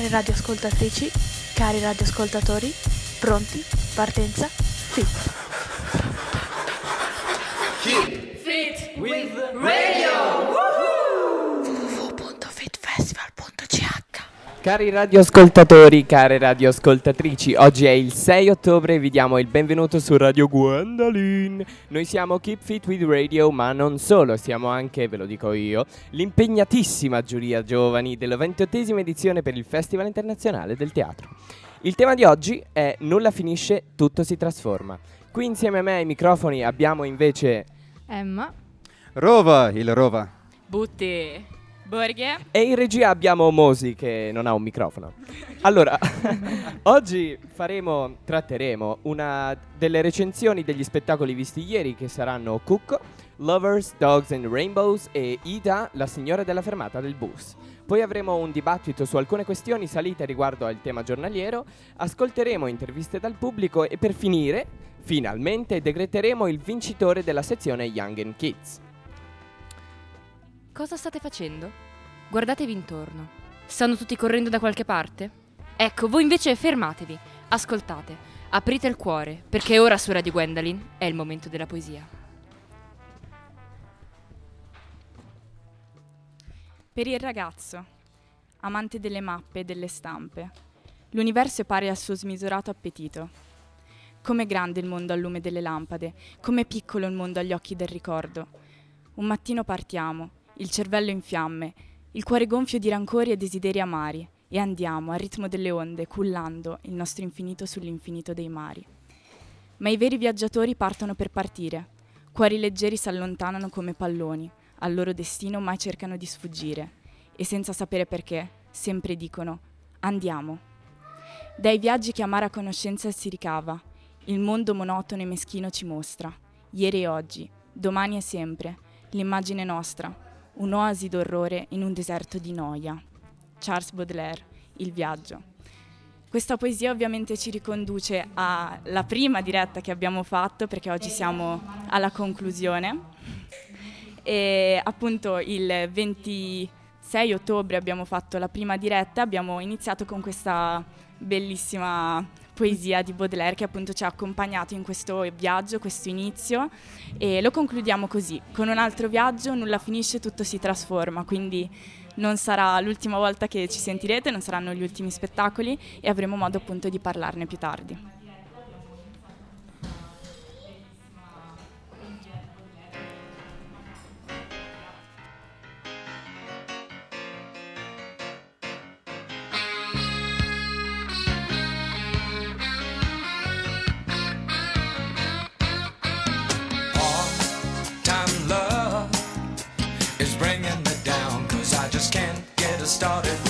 Care radioascoltatrici, cari radioascoltatori, pronti? Partenza? Fit! Fit with radio. Cari radioascoltatori, care radioascoltatrici, oggi è il 6 ottobre e vi diamo il benvenuto su Radio Gwendolyn. Noi siamo Keep Fit with Radio, ma non solo, siamo anche, ve lo dico io, l'impegnatissima giuria giovani della 28esima edizione per il Festival Internazionale del Teatro. Il tema di oggi è Nulla finisce, tutto si trasforma. Qui insieme a me ai microfoni abbiamo invece Emma. Rova, il Rova. Butti. Borghe. E in regia abbiamo Mosi che non ha un microfono. Allora, oggi faremo, tratteremo una delle recensioni degli spettacoli visti ieri che saranno Cucco, Lovers, Dogs and Rainbows e Ida, la signora della fermata del bus. Poi avremo un dibattito su alcune questioni salite riguardo al tema giornaliero, ascolteremo interviste dal pubblico e per finire, finalmente, decreteremo il vincitore della sezione Young and Kids. Cosa state facendo? Guardatevi intorno. Stanno tutti correndo da qualche parte? Ecco, voi invece fermatevi, ascoltate, aprite il cuore, perché ora su Radio Gwendolyn è il momento della poesia. Per il ragazzo, amante delle mappe e delle stampe, l'universo è pari al suo smisurato appetito. Com'è grande il mondo al lume delle lampade, com'è piccolo il mondo agli occhi del ricordo. Un mattino partiamo, il cervello in fiamme, il cuore gonfio di rancori e desideri amari, e andiamo al ritmo delle onde, cullando il nostro infinito sull'infinito dei mari. Ma i veri viaggiatori partono per partire, cuori leggeri si allontanano come palloni, al loro destino mai cercano di sfuggire, e senza sapere perché, sempre dicono andiamo. Dai viaggi che amara conoscenza si ricava, il mondo monotono e meschino ci mostra, ieri e oggi, domani e sempre, l'immagine nostra, un'oasi d'orrore in un deserto di noia. Charles Baudelaire, Il viaggio. Questa poesia ovviamente ci riconduce alla prima diretta che abbiamo fatto perché oggi siamo alla conclusione. E appunto il 26 ottobre abbiamo fatto la prima diretta, abbiamo iniziato con questa bellissima poesia di Baudelaire che appunto ci ha accompagnato in questo viaggio, questo inizio e lo concludiamo così, con un altro viaggio nulla finisce, tutto si trasforma, quindi non sarà l'ultima volta che ci sentirete, non saranno gli ultimi spettacoli e avremo modo appunto di parlarne più tardi. Started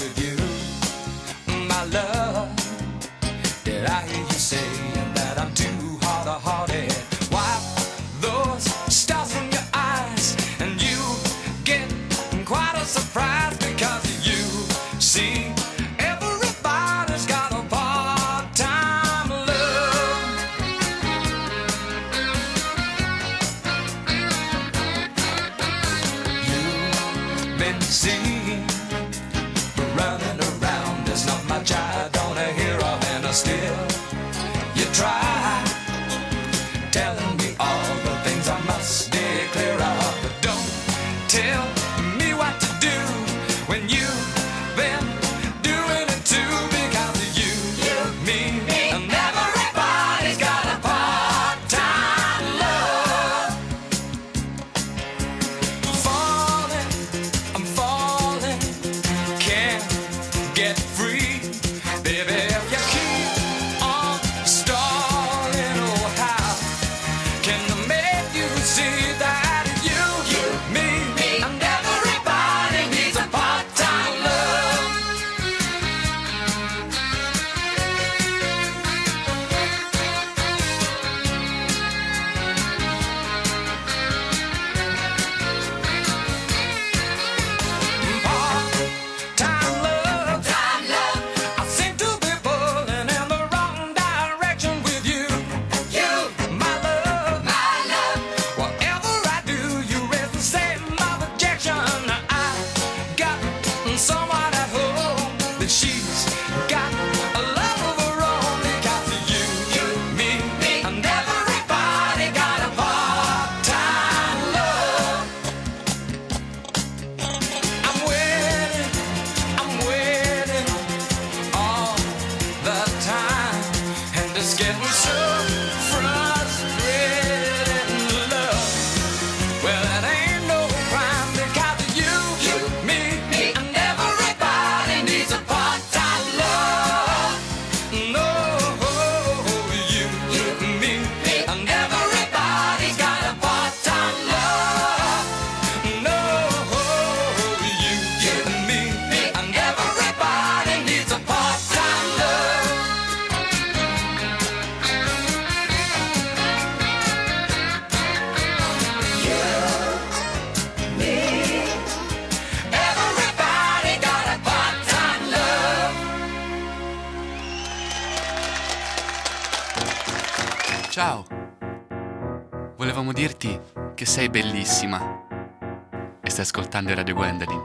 Gwendolyn.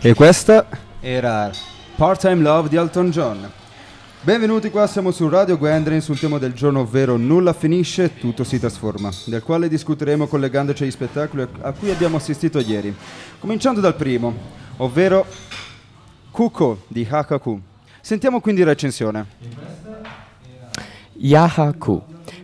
E questa era Part-Time Love di Elton John. Benvenuti qua, siamo su Radio Gwendolyn sul tema del giorno, ovvero Nulla finisce, tutto si trasforma, del quale discuteremo collegandoci agli spettacoli a cui abbiamo assistito ieri. Cominciando dal primo, ovvero Kuko di Hakaku. Sentiamo quindi la recensione. Yaha Ku,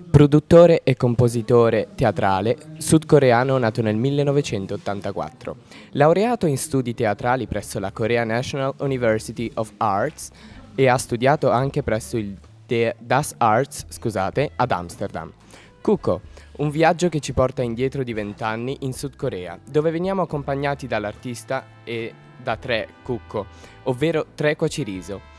produttore e compositore teatrale sudcoreano nato nel 1984. Laureato in studi teatrali presso la Korea National University of Arts e ha studiato anche presso il De- Das Arts scusate, ad Amsterdam. Kuko, un viaggio che ci porta indietro di vent'anni in Sud Corea, dove veniamo accompagnati dall'artista e da tre Kuko, ovvero tre Kwachiriso.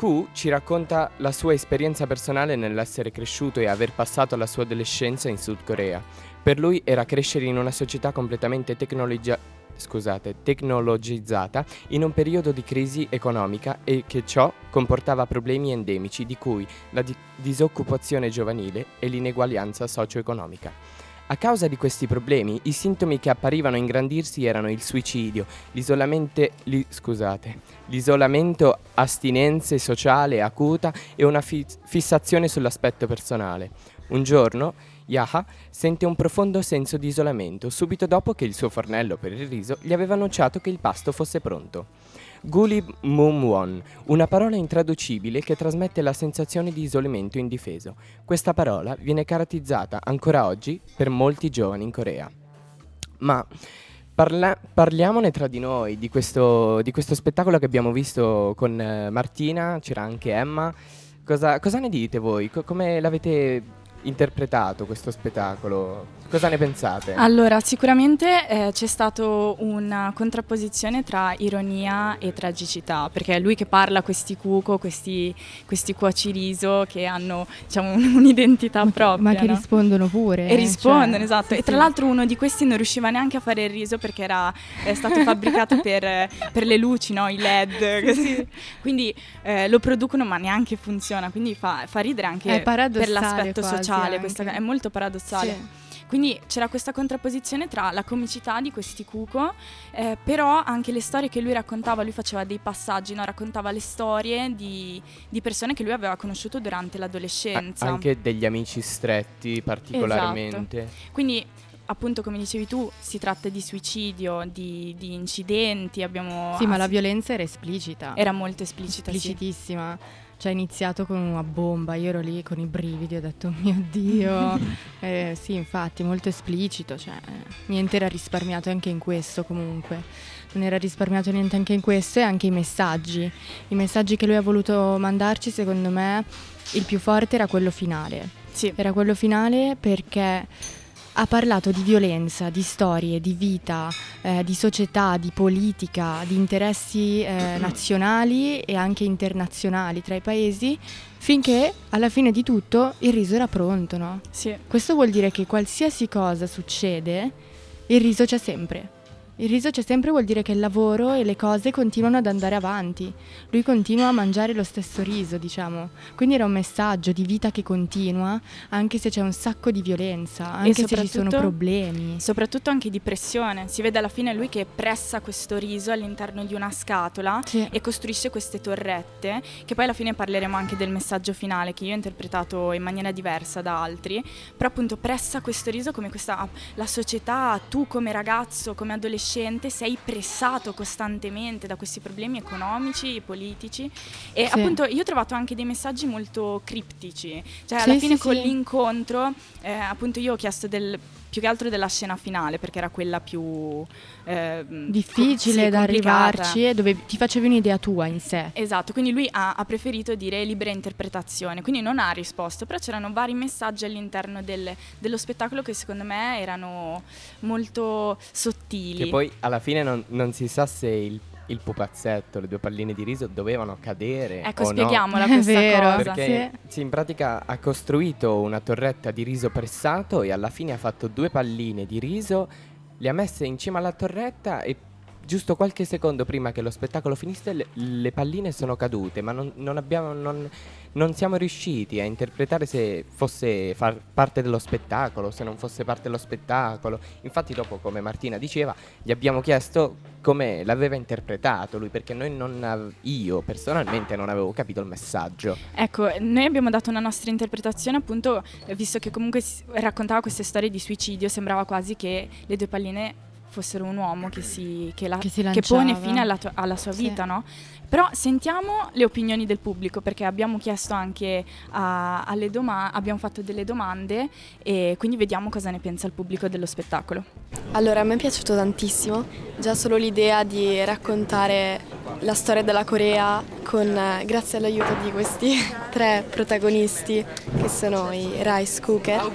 Q ci racconta la sua esperienza personale nell'essere cresciuto e aver passato la sua adolescenza in Sud Corea. Per lui era crescere in una società completamente tecnologia- scusate, tecnologizzata in un periodo di crisi economica e che ciò comportava problemi endemici di cui la di- disoccupazione giovanile e l'ineguaglianza socio-economica. A causa di questi problemi, i sintomi che apparivano ingrandirsi erano il suicidio, li- scusate, l'isolamento, astinenze sociale acuta e una fi- fissazione sull'aspetto personale. Un giorno, Yaha sente un profondo senso di isolamento subito dopo che il suo fornello per il riso gli aveva annunciato che il pasto fosse pronto. Gulib Mumwon, una parola intraducibile che trasmette la sensazione di isolamento indifeso. Questa parola viene caratterizzata ancora oggi per molti giovani in Corea. Ma parla- parliamone tra di noi, di questo, di questo spettacolo che abbiamo visto con eh, Martina, c'era anche Emma. Cosa, cosa ne dite voi? Co- come l'avete interpretato questo spettacolo? Cosa ne pensate? Allora, sicuramente eh, c'è stata una contrapposizione tra ironia e tragicità, perché è lui che parla questi cuco, questi, questi cuociriso che hanno diciamo, un- un'identità propria. Ma che no? rispondono pure. E rispondono, cioè, esatto. sì, e tra sì. l'altro uno di questi non riusciva neanche a fare il riso perché era è stato fabbricato per, per le luci, no? i LED. così. Quindi eh, lo producono ma neanche funziona, quindi fa, fa ridere anche per l'aspetto sociale, questa- è molto paradossale. Sì. Quindi c'era questa contrapposizione tra la comicità di questi cuco, eh, però anche le storie che lui raccontava, lui faceva dei passaggi, no? raccontava le storie di, di persone che lui aveva conosciuto durante A- l'adolescenza. anche degli amici stretti particolarmente. Quindi, appunto, come dicevi tu, si tratta di suicidio, di, di incidenti. Abbiamo Sì, ma la violenza era esplicita. era molto esplicita. sì. esplicitissima. Cioè, è iniziato con una bomba. Io ero lì con i brividi, ho detto, mio Dio. Eh, sì, infatti, molto esplicito. Cioè, niente era risparmiato anche in questo, comunque. Non era risparmiato niente anche in questo e anche i messaggi. I messaggi che lui ha voluto mandarci, secondo me, il più forte era quello finale. Sì. Era quello finale perché ha parlato di violenza, di storie, di vita, eh, di società, di politica, di interessi eh, nazionali e anche internazionali tra i paesi, finché alla fine di tutto il riso era pronto, no? Sì. Questo vuol dire che qualsiasi cosa succede, il riso c'è sempre. Il riso c'è sempre vuol dire che il lavoro e le cose continuano ad andare avanti. Lui continua a mangiare lo stesso riso, diciamo. Quindi era un messaggio di vita che continua, anche se c'è un sacco di violenza, anche se ci sono problemi. Soprattutto anche di pressione. Si vede alla fine lui che pressa questo riso all'interno di una scatola Sì. e costruisce queste torrette, che poi alla fine parleremo anche del messaggio finale che io ho interpretato in maniera diversa da altri, però appunto pressa questo riso come questa la società, tu come ragazzo, come adolescente adolescente sei pressato costantemente da questi problemi economici e politici e Sì. appunto io ho trovato anche dei messaggi molto criptici, cioè Sì, alla fine sì, con sì. l'incontro eh, appunto io ho chiesto del più che altro della scena finale perché era quella più eh, Difficile sì, da arrivarci e dove ti facevi un'idea tua in sé. Esatto, quindi lui ha, ha preferito dire libera interpretazione, quindi non ha risposto, però c'erano vari messaggi all'interno del- dello spettacolo che secondo me erano molto sottili. Che poi alla fine non, non si sa se il, il pupazzetto, le due palline di riso dovevano cadere. Ecco, o no. spieghiamola È questa vero, cosa. Perché sì, in pratica ha costruito una torretta di riso pressato e alla fine ha fatto due palline di riso, le ha messe in cima alla torretta e giusto qualche secondo prima che lo spettacolo finisse le, le palline sono cadute, ma non, non abbiamo, non, non siamo riusciti a interpretare se fosse far parte dello spettacolo, se non fosse parte dello spettacolo. Infatti dopo, come Martina diceva, gli abbiamo chiesto come l'aveva interpretato lui, perché noi non av- io personalmente non avevo capito il messaggio. Ecco, noi abbiamo dato una nostra interpretazione appunto, visto che comunque si- raccontava queste storie di suicidio, sembrava quasi che le due palline fossero un uomo che, si, che, la- Che si che pone fine alla, tua- alla sua Sì. vita, no? Però sentiamo le opinioni del pubblico perché abbiamo chiesto anche a- alle domande, abbiamo fatto delle domande e quindi vediamo cosa ne pensa il pubblico dello spettacolo. Allora, a me è piaciuto tantissimo, già solo l'idea di raccontare la storia della Corea con, grazie all'aiuto di questi tre protagonisti che sono i rice cooker.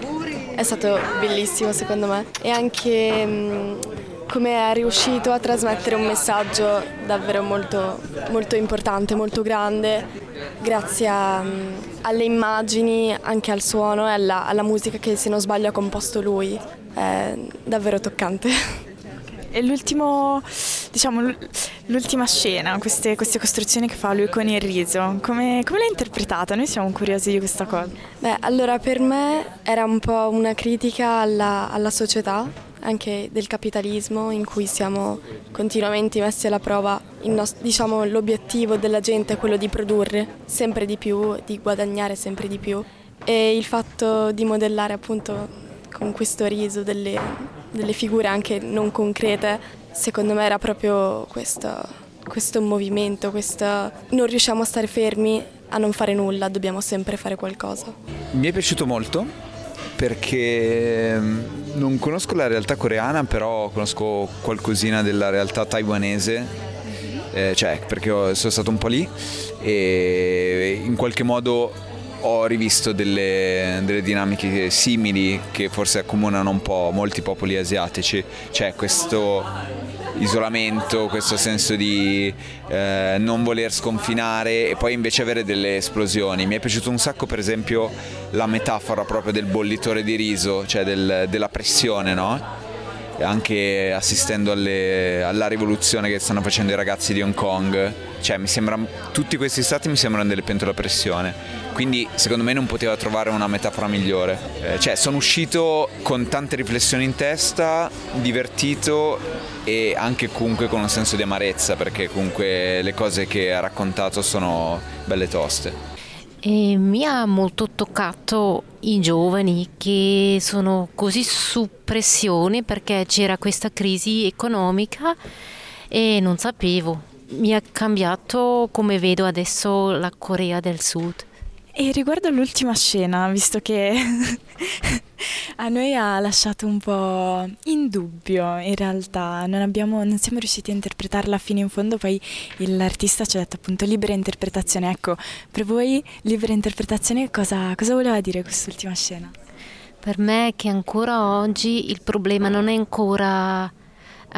È stato bellissimo secondo me e anche mm, come è riuscito a trasmettere un messaggio davvero molto, molto importante, molto grande, grazie a, mm, alle immagini, anche al suono e alla, alla musica che se non sbaglio ha composto lui. È davvero toccante. E l'ultimo, diciamo, l'ul- l'ultima scena, queste, queste costruzioni che fa lui con il riso, come, come l'hai interpretata? Noi siamo curiosi di questa cosa. Beh, allora per me era un po' una critica alla, alla società, anche del capitalismo, in cui siamo continuamente messi alla prova. Il nos- diciamo, l'obiettivo della gente è quello di produrre sempre di più, di guadagnare sempre di più. E il fatto di modellare appunto con questo riso delle, delle figure anche non concrete, secondo me era proprio questo, questo movimento, questo... non riusciamo a stare fermi a non fare nulla, dobbiamo sempre fare qualcosa. Mi è piaciuto molto perché mm, non conosco la realtà coreana, però conosco qualcosina della realtà taiwanese, eh, cioè perché sono stato un po' lì e in qualche modo ho rivisto delle, delle dinamiche simili che forse accomunano un po' molti popoli asiatici, cioè questo isolamento, questo senso di eh, non voler sconfinare e poi invece avere delle esplosioni. Mi è piaciuto un sacco per esempio la metafora proprio del bollitore di riso, cioè del- della pressione, no? Anche assistendo alle- alla rivoluzione che stanno facendo i ragazzi di Hong Kong, cioè sembra, tutti questi stati mi sembrano delle pentole a pressione, quindi secondo me non poteva trovare una metafora migliore. Eh, cioè sono uscito con tante riflessioni in testa, divertito e anche comunque con un senso di amarezza perché comunque le cose che ha raccontato sono belle toste. E mi ha molto toccato i giovani che sono così su pressione perché c'era questa crisi economica e non sapevo. Mi ha cambiato come vedo adesso la Corea del Sud. E riguardo all'ultima scena, visto che a noi ha lasciato un po' in dubbio, in realtà non, abbiamo, non siamo riusciti a interpretarla fino in fondo, poi l'artista ci ha detto appunto libera interpretazione. Ecco, per voi libera interpretazione cosa, cosa voleva dire quest'ultima scena? Per me che ancora oggi il problema non è ancora,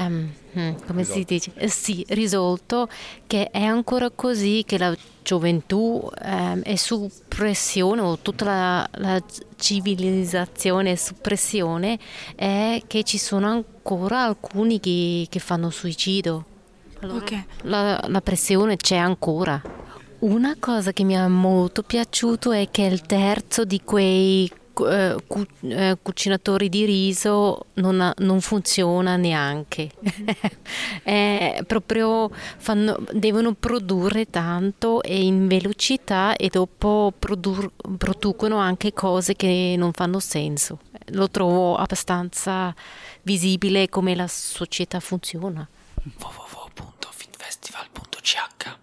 hmm, come si dice, Eh, sì, risolto, che è ancora così che la gioventù ehm, è su pressione o tutta la, la civilizzazione è su pressione è che ci sono ancora alcuni che, che fanno suicidio. Allora, Ok. la, la pressione c'è ancora. Una cosa che mi è molto piaciuto è che il terzo di quei eh, cu- eh, cucinatori di riso non, ha- non funziona neanche. È proprio fanno- devono produrre tanto e in velocità e dopo produr- producono anche cose che non fanno senso. lo trovo abbastanza visibile come la società funziona. www.filmfestival.ch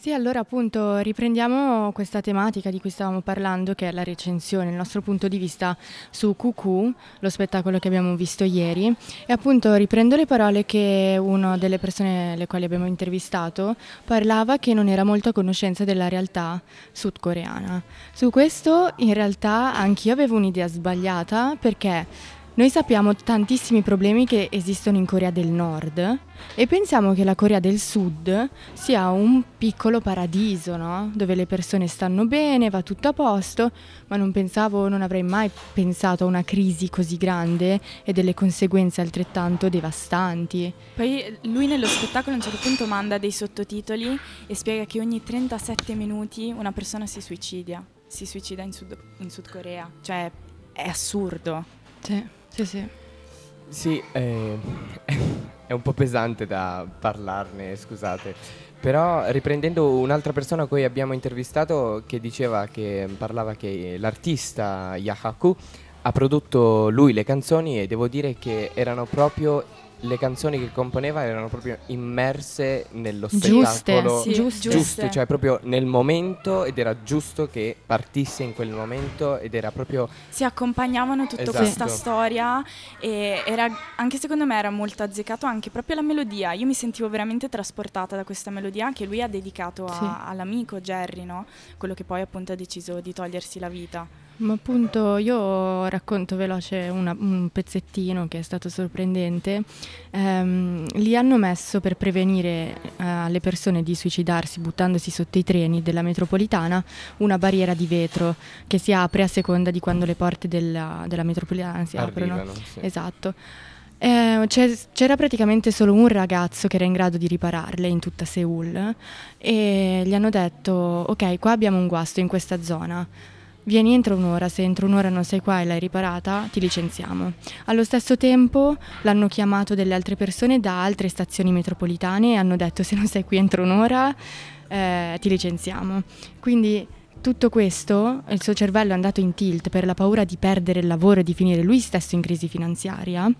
Sì, allora appunto riprendiamo questa tematica di cui stavamo parlando, che è la recensione, il nostro punto di vista su QQ, lo spettacolo che abbiamo visto ieri. E appunto riprendo le parole che una delle persone le quali abbiamo intervistato parlava che non era molto a conoscenza della realtà sudcoreana. Su questo in realtà anch'io avevo un'idea sbagliata perché noi sappiamo tantissimi problemi che esistono in Corea del Nord e pensiamo che la Corea del Sud sia un piccolo paradiso, no? Dove le persone stanno bene, va tutto a posto, ma non pensavo, non avrei mai pensato a una crisi così grande e delle conseguenze altrettanto devastanti. Poi lui nello spettacolo a un certo punto manda dei sottotitoli e spiega che ogni 37 minuti una persona si suicida, si suicida in Sud, in Sud Corea, cioè è assurdo. Sì. Sì, sì. Sì, eh, è un po' pesante da parlarne, scusate. Però riprendendo un'altra persona a cui abbiamo intervistato che diceva che parlava che l'artista Yahaku ha prodotto lui le canzoni e devo dire che erano proprio le canzoni che componeva erano proprio immerse nello spettacolo sì, giuste. giuste, cioè proprio nel momento ed era giusto che partisse in quel momento ed era proprio si accompagnavano tutta Esatto. questa storia e era anche secondo me era molto azzeccato anche proprio la melodia. Io mi sentivo veramente trasportata da questa melodia che lui ha dedicato a- Sì. all'amico Jerry, no? Quello che poi appunto ha deciso di togliersi la vita. Ma appunto io racconto veloce una- un pezzettino che è stato sorprendente. Ehm, li hanno messo per prevenire eh, alle persone di suicidarsi buttandosi sotto i treni della metropolitana una barriera di vetro che si apre a seconda di quando le porte della, della metropolitana si aprono. arrivano. sì. Esatto. Eh, c'era praticamente solo un ragazzo che era in grado di ripararle in tutta Seoul e gli hanno detto ok qua abbiamo un guasto in questa zona vieni entro un'ora se entro un'ora non sei qua e l'hai riparata ti licenziamo allo stesso tempo l'hanno chiamato delle altre persone da altre stazioni metropolitane e hanno detto se non sei qui entro un'ora eh, ti licenziamo quindi tutto questo, il suo cervello è andato in tilt per la paura di perdere il lavoro e di finire lui stesso in crisi finanziaria,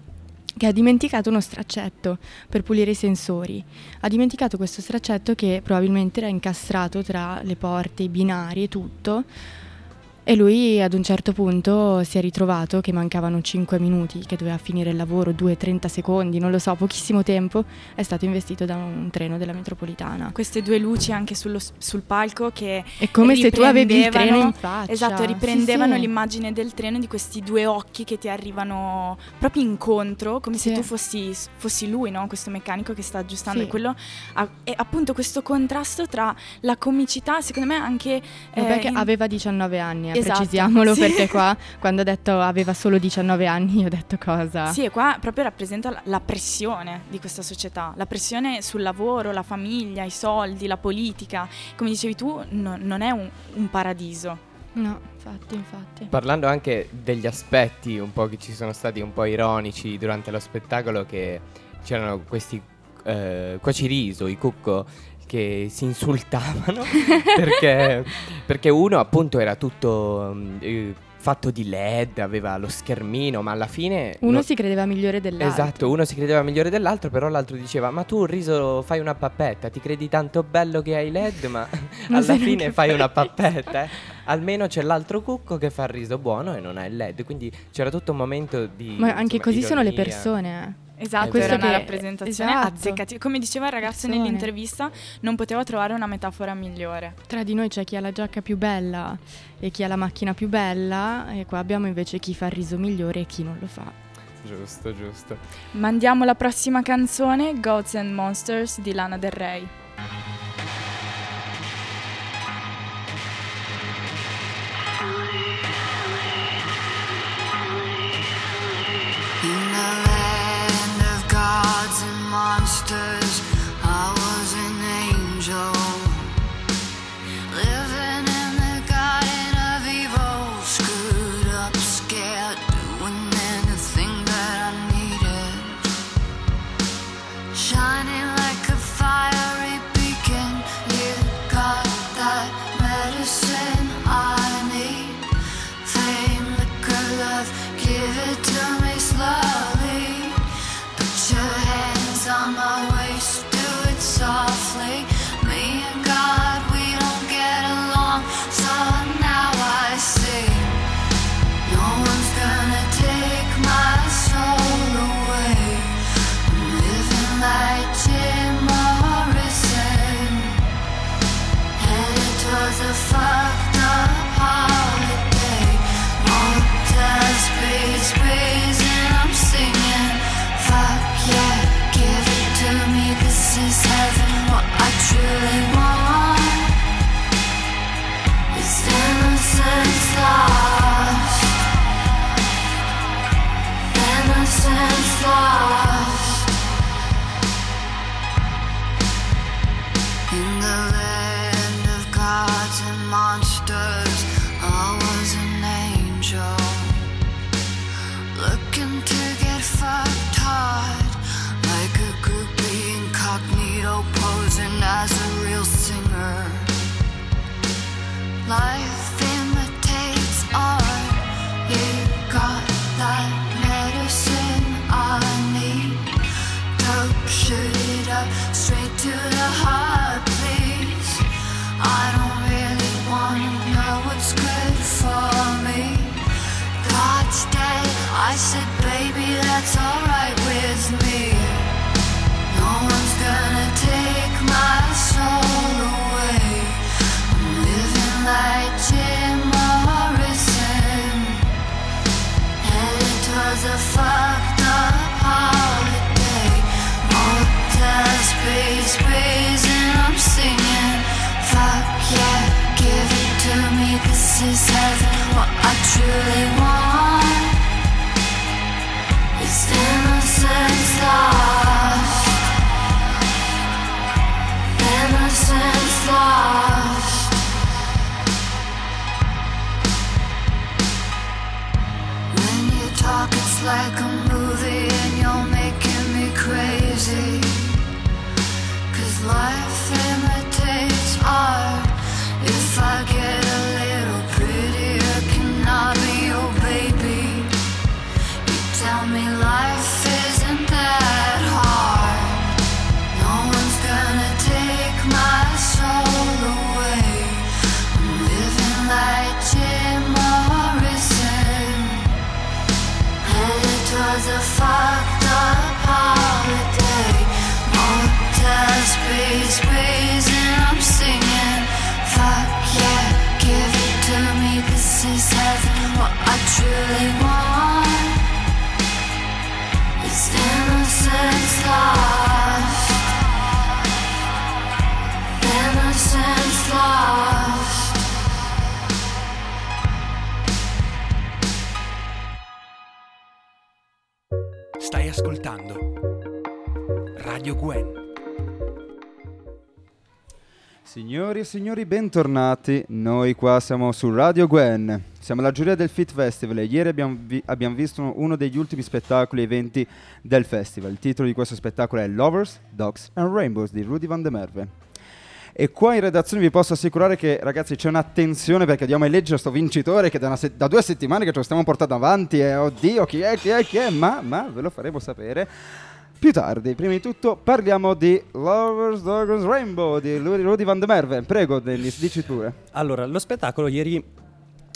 che ha dimenticato uno straccetto per pulire i sensori. Ha dimenticato questo straccetto che probabilmente era incastrato tra le porte, i binari e tutto. E lui ad un certo punto si è ritrovato che mancavano 5 minuti, che doveva finire il lavoro, 2-30 secondi, non lo so, pochissimo tempo, è stato investito da un treno della metropolitana. Queste due luci anche sullo sul palco che È come se tu avevi il treno in faccia. Esatto, Sì, riprendevano sì. l'immagine del treno di questi due occhi che ti arrivano proprio incontro, come se Sì. tu fossi, fossi lui, no? questo meccanico che sta aggiustando. Sì. E quello è appunto questo contrasto tra la comicità, secondo me anche... Vabbè eh, in- aveva 19 anni, eh, Esatto, precisiamolo sì. perché qua quando ha detto aveva solo 19 anni io ho detto cosa? Sì, e qua proprio rappresenta la, la pressione di questa società, la pressione sul lavoro, la famiglia, i soldi, la politica. Come dicevi tu, no- non è un, un paradiso. No, infatti, infatti. Parlando anche degli aspetti un po' che ci sono stati un po' ironici durante lo spettacolo, che c'erano questi eh, cuociriso, i cucco, che si insultavano perché, perché uno appunto era tutto mm, eh, fatto di LED, aveva lo schermino, ma alla fine... Uno non- si credeva migliore dell'altro. Esatto, uno si credeva migliore dell'altro, però l'altro diceva: Ma tu, riso, fai una pappetta, ti credi tanto bello che hai LED, ma alla fine fai una pappetta. eh. Almeno c'è l'altro cucco che fa il riso buono e non ha il LED. Quindi c'era tutto un momento di. Ma anche insomma, così sono le ironia. persone. Esatto, era una rappresentazione esatto. azzeccati- Come diceva il ragazzo Persone. nell'intervista, non poteva trovare una metafora migliore. Tra di noi c'è chi ha la giacca più bella e chi ha la macchina più bella e qua abbiamo invece chi fa il riso migliore e chi non lo fa. Giusto, giusto. Mandiamo la prossima canzone, Gods and Monsters di Lana Del Rey. Monsters, I was an angel. I Radio Gwen. Signori e signori, bentornati. Noi qua siamo su Radio Gwen. Siamo la giuria del Fit Festival e ieri abbiamo, vi- abbiamo visto uno degli ultimi spettacoli e eventi del festival. Il titolo di questo spettacolo è Lovers, Dogs and Rainbows di Rudy Van de Merve. E qua in redazione vi posso assicurare che, ragazzi, c'è un'attenzione perché diamo a eleggere sto vincitore che da, se- da due settimane che ce lo stiamo portando avanti e oddio, chi è, chi è, chi è, ma, ma ve lo faremo sapere più tardi. Prima di tutto parliamo di Lovers, and Rainbow di Rudy Van de Merve. Prego, Dennis, dici pure. Allora, lo spettacolo ieri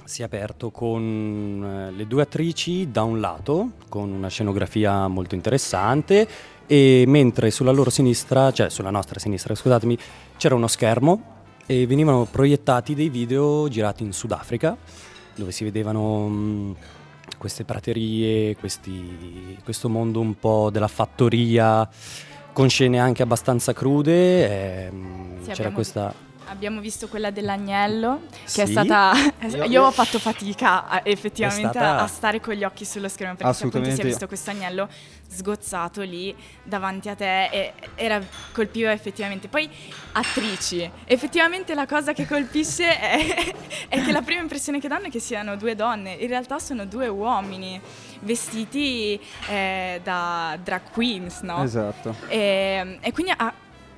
si è aperto con eh, le due attrici da un lato, con una scenografia molto interessante, e mentre sulla loro sinistra, cioè sulla nostra sinistra, scusatemi, c'era uno schermo e venivano proiettati dei video girati in Sudafrica, dove si vedevano mh, queste praterie, questi- questo mondo un po' della fattoria, con scene anche abbastanza crude. e, mh, Sì, c'era questa... Abbiamo visto quella dell'agnello, che è Sì. stata... Io- Io ho fatto fatica a- effettivamente È stata- a stare con gli occhi sullo schermo, perché appunto si è visto questo agnello sgozzato lì davanti a te e era, colpiva effettivamente. Poi attrici, effettivamente la cosa che colpisce è, è che la prima impressione che danno è che siano due donne, in realtà sono due uomini vestiti eh, da drag queens, no? Esatto. E, e quindi ha-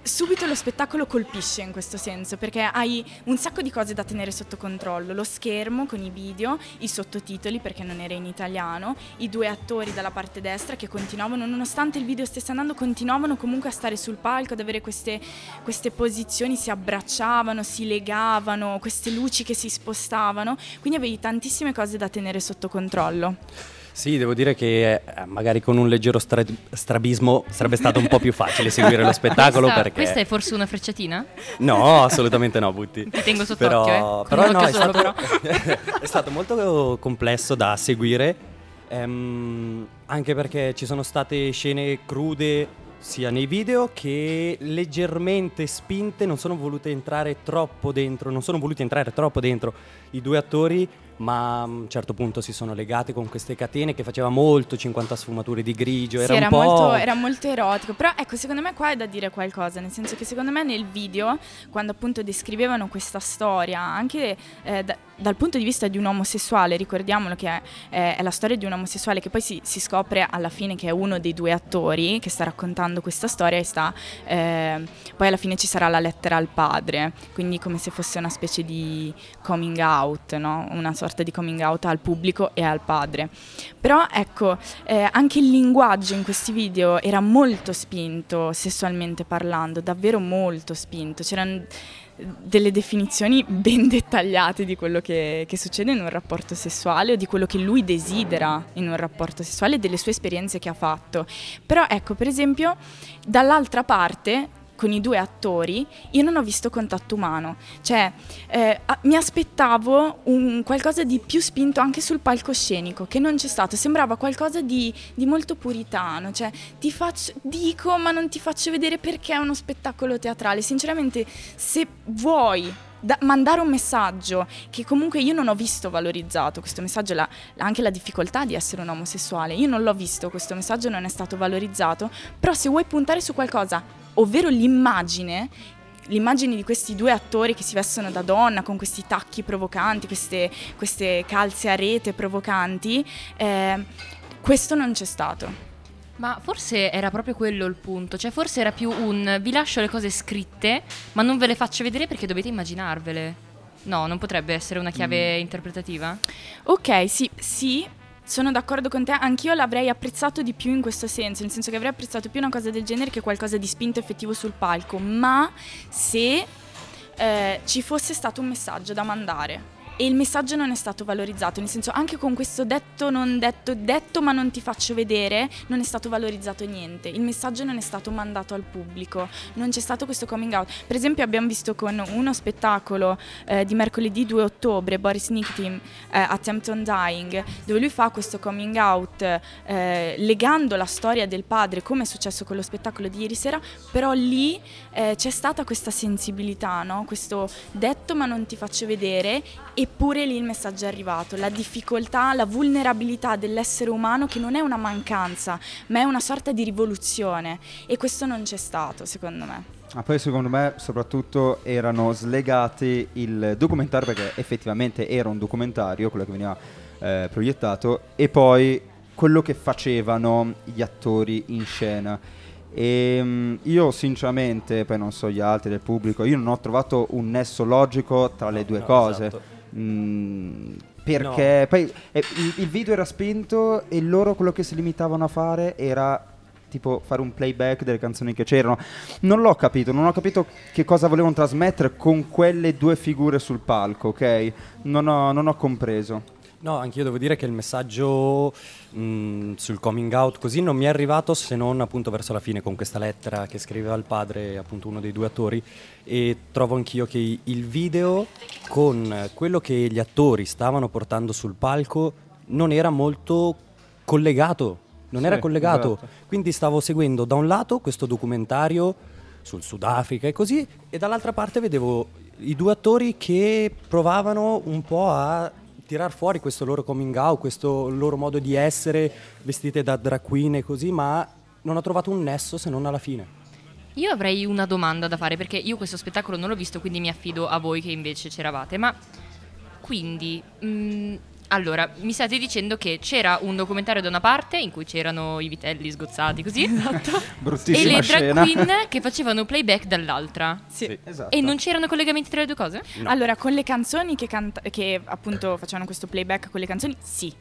subito lo spettacolo colpisce in questo senso perché hai un sacco di cose da tenere sotto controllo, lo schermo con i video, i sottotitoli perché non era in italiano, i due attori dalla parte destra che continuavano, nonostante il video stesse andando, continuavano comunque a stare sul palco, ad avere queste, queste posizioni, si abbracciavano, si legavano, queste luci che si spostavano, quindi avevi tantissime cose da tenere sotto controllo. Sì, devo dire che eh, magari con un leggero stra- strabismo sarebbe stato un po' più facile seguire lo spettacolo Questa, perché... questa è forse una frecciatina? No, assolutamente no, Butti. Ti tengo sott'occhio, però, eh. però no, è solo, stato, è stato molto complesso da seguire, ehm, anche perché ci sono state scene crude sia nei video che leggermente spinte, non sono volute entrare troppo dentro, non sono voluti entrare troppo dentro i due attori ma a un certo punto si sono legate con queste catene che faceva molto 50 sfumature di grigio, Sì, era, era, un po'... molto, era molto erotico, però ecco, secondo me qua è da dire qualcosa, nel senso che secondo me nel video, quando appunto descrivevano questa storia, anche eh, da- dal punto di vista di un omosessuale, ricordiamolo che è, è- è la storia di un omosessuale che poi si, si scopre alla fine che è uno dei due attori che sta raccontando questa storia e sta, eh, poi alla fine ci sarà la lettera al padre, quindi come se fosse una specie di coming out, no? una sorta di coming out al pubblico e al padre. Però ecco, eh, anche il linguaggio in questi video era molto spinto sessualmente parlando, davvero molto spinto. C'erano delle definizioni ben dettagliate di quello che, che succede in un rapporto sessuale o di quello che lui desidera in un rapporto sessuale e delle sue esperienze che ha fatto. Però ecco, per esempio, dall'altra parte con i due attori, io non ho visto contatto umano. Cioè, eh, mi aspettavo un qualcosa di più spinto anche sul palcoscenico, che non c'è stato. Sembrava qualcosa di, di molto puritano. Cioè, ti faccio, dico, ma non ti faccio vedere perché è uno spettacolo teatrale. Sinceramente, se vuoi da- mandare un messaggio che comunque io non ho visto valorizzato, questo messaggio, la- anche la difficoltà di essere un omosessuale, io non l'ho visto, questo messaggio non è stato valorizzato, però se vuoi puntare su qualcosa, ovvero l'immagine, l'immagine di questi due attori che si vestono da donna con questi tacchi provocanti, queste, queste calze a rete provocanti, eh, questo non c'è stato. Ma forse era proprio quello il punto, cioè forse era più un vi lascio le cose scritte, ma non ve le faccio vedere perché dovete immaginarvele. No, non potrebbe essere una chiave interpretativa? Ok, sì, sì, sono d'accordo con te, anch'io l'avrei apprezzato di più in questo senso, nel senso che avrei apprezzato più una cosa del genere che qualcosa di spinto effettivo sul palco, ma se eh, ci fosse stato un messaggio da mandare e il messaggio non è stato valorizzato, nel senso anche con questo detto non detto, detto ma non ti faccio vedere, non è stato valorizzato niente, il messaggio non è stato mandato al pubblico, non c'è stato questo coming out. Per esempio abbiamo visto con uno spettacolo eh, di mercoledì 2 ottobre, Boris Nikitin, eh, Attempt on Dying, dove lui fa questo coming out eh, legando la storia del padre come è successo con lo spettacolo di ieri sera, però lì eh, c'è stata questa sensibilità, no? questo detto ma non ti faccio vedere, eppure lì il messaggio è arrivato, la difficoltà, la vulnerabilità dell'essere umano che non è una mancanza, ma è una sorta di rivoluzione e questo non c'è stato secondo me. Ma poi secondo me soprattutto erano slegati il documentario perché effettivamente era un documentario, quello che veniva eh, proiettato, e poi quello che facevano gli attori in scena. E mm, io sinceramente, poi non so gli altri del pubblico, io non ho trovato un nesso logico tra le due no, cose. esatto. Mm, perché poi eh, il, il video era spento e loro quello che si limitavano a fare era tipo fare un playback delle canzoni che c'erano. Non l'ho capito, non ho capito che cosa volevano trasmettere con quelle due figure sul palco, ok? Non ho, non ho compreso. No, anch'io devo dire che il messaggio mh, sul coming out così non mi è arrivato se non appunto verso la fine con questa lettera che scriveva il padre, appunto uno dei due attori, e trovo anch'io che il video con quello che gli attori stavano portando sul palco non era molto collegato, non Sì, era collegato. esatto. Quindi stavo seguendo da un lato questo documentario sul Sudafrica e così, e dall'altra parte vedevo i due attori che provavano un po' a tirar fuori questo loro coming out, questo loro modo di essere, vestite da drag e così, ma non ho trovato un nesso se non alla fine. Io avrei una domanda da fare perché io questo spettacolo non l'ho visto, quindi mi affido a voi che invece c'eravate. Ma quindi, mh, allora, mi state dicendo che c'era un documentario da una parte in cui c'erano i vitelli sgozzati così, esatto, e le drag scena. queen che facevano playback dall'altra. Sì, esatto. E non c'erano collegamenti tra le due cose? Allora, con le canzoni che, canta- che appunto facevano questo playback con le canzoni, sì,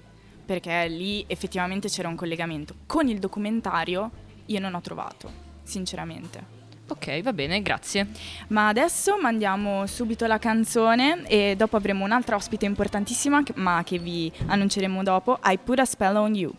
perché lì effettivamente c'era un collegamento. Con il documentario io non ho trovato, sinceramente. Ok, va bene, grazie. Ma adesso mandiamo subito la canzone e dopo avremo un'altra ospite importantissima, ma che vi annunceremo dopo, I Put a Spell on You.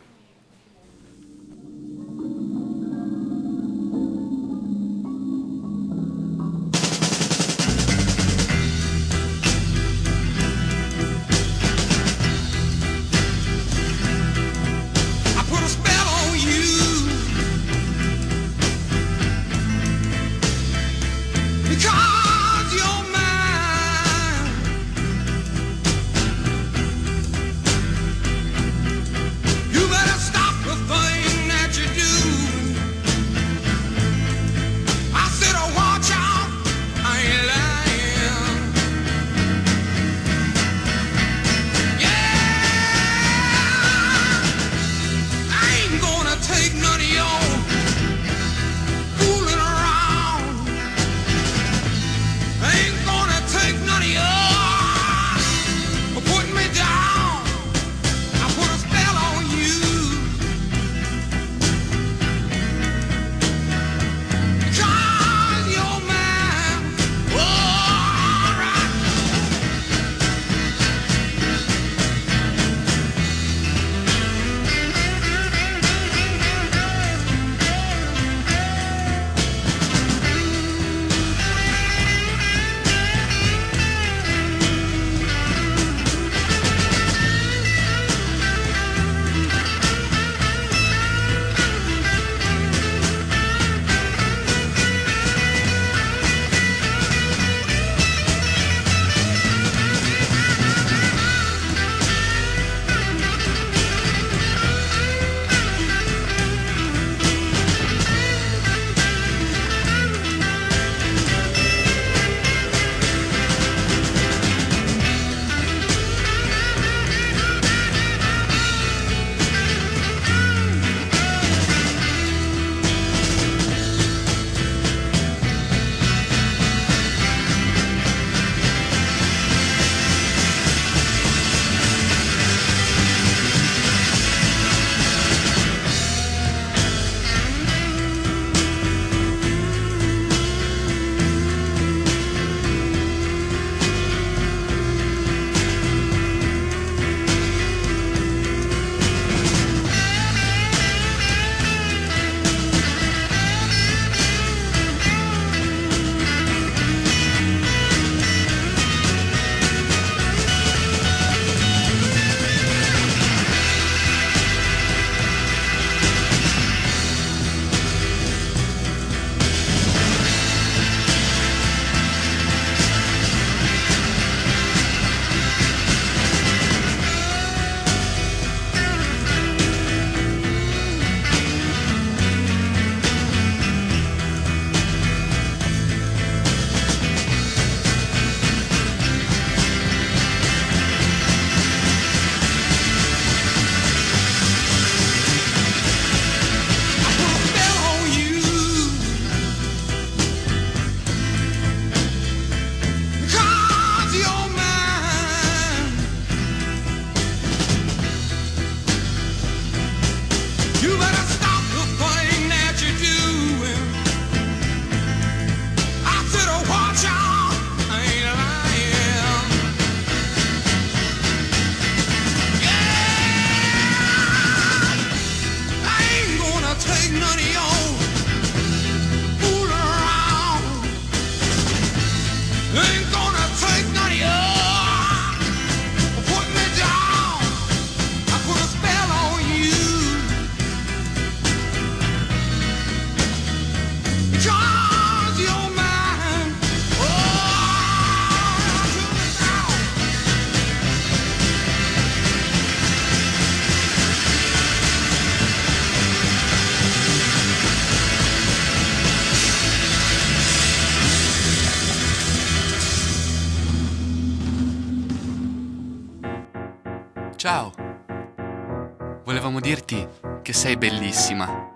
Sei bellissima.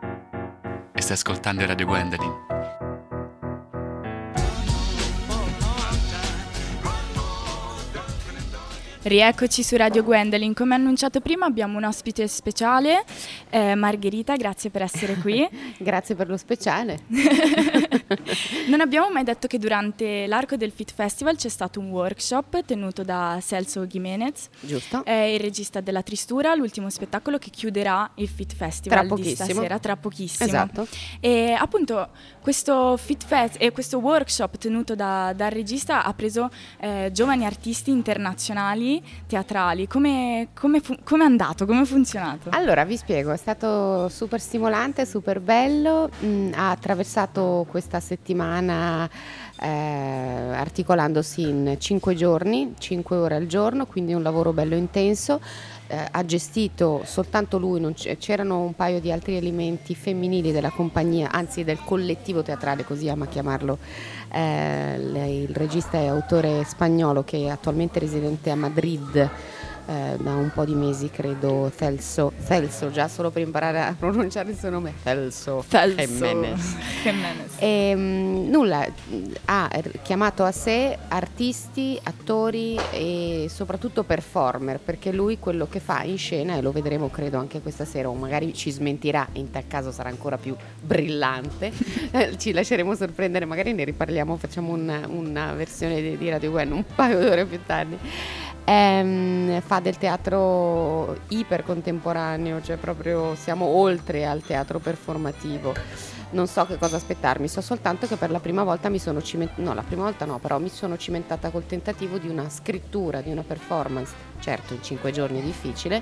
E stai ascoltando Radio Gwendolyn. Rieccoci su Radio Gwendolyn. Come annunciato prima abbiamo un ospite speciale, eh, Margherita, grazie per essere qui. grazie per lo speciale. non abbiamo mai detto che durante l'arco del Fit Festival c'è stato un workshop tenuto da Celso Jimenez, Giusto. è il regista della Tristura, l'ultimo spettacolo che chiuderà il Fit Festival Tra di stasera, tra pochissimo. Esatto. E appunto questo Fit Fest e questo workshop tenuto da- dal regista ha preso eh, giovani artisti internazionali teatrali. Come come fu- come è andato? Come è funzionato? Allora, vi spiego, è stato super stimolante, super bello, mm, ha attraversato questa settimana eh, articolandosi in cinque giorni, cinque ore al giorno, quindi un lavoro bello intenso. Eh, ha gestito soltanto lui, c- c'erano un paio di altri elementi femminili della compagnia, anzi del collettivo teatrale, così ama chiamarlo. Eh, lei- il regista e autore spagnolo che è attualmente residente a Madrid eh, da un po' di mesi, credo, Celso, Celso, già solo per imparare a pronunciare il suo nome, Celso, Celso Jimenez. Jimenez. E, mm, nulla, mm, ha chiamato a sé artisti, attori e soprattutto performer, perché lui quello che fa in scena, e lo vedremo credo anche questa sera, o magari ci smentirà, in tal caso sarà ancora più brillante, ci lasceremo sorprendere, magari ne riparliamo, facciamo una, una versione di, di Radio Gwen un paio d'ore più tardi. Ehm, fa del teatro iper contemporaneo, cioè proprio siamo oltre al teatro performativo. Non so che cosa aspettarmi, so soltanto che per la prima volta mi sono cimentata, no la prima volta no, però mi sono cimentata col tentativo di una scrittura, di una performance, certo in cinque giorni è difficile,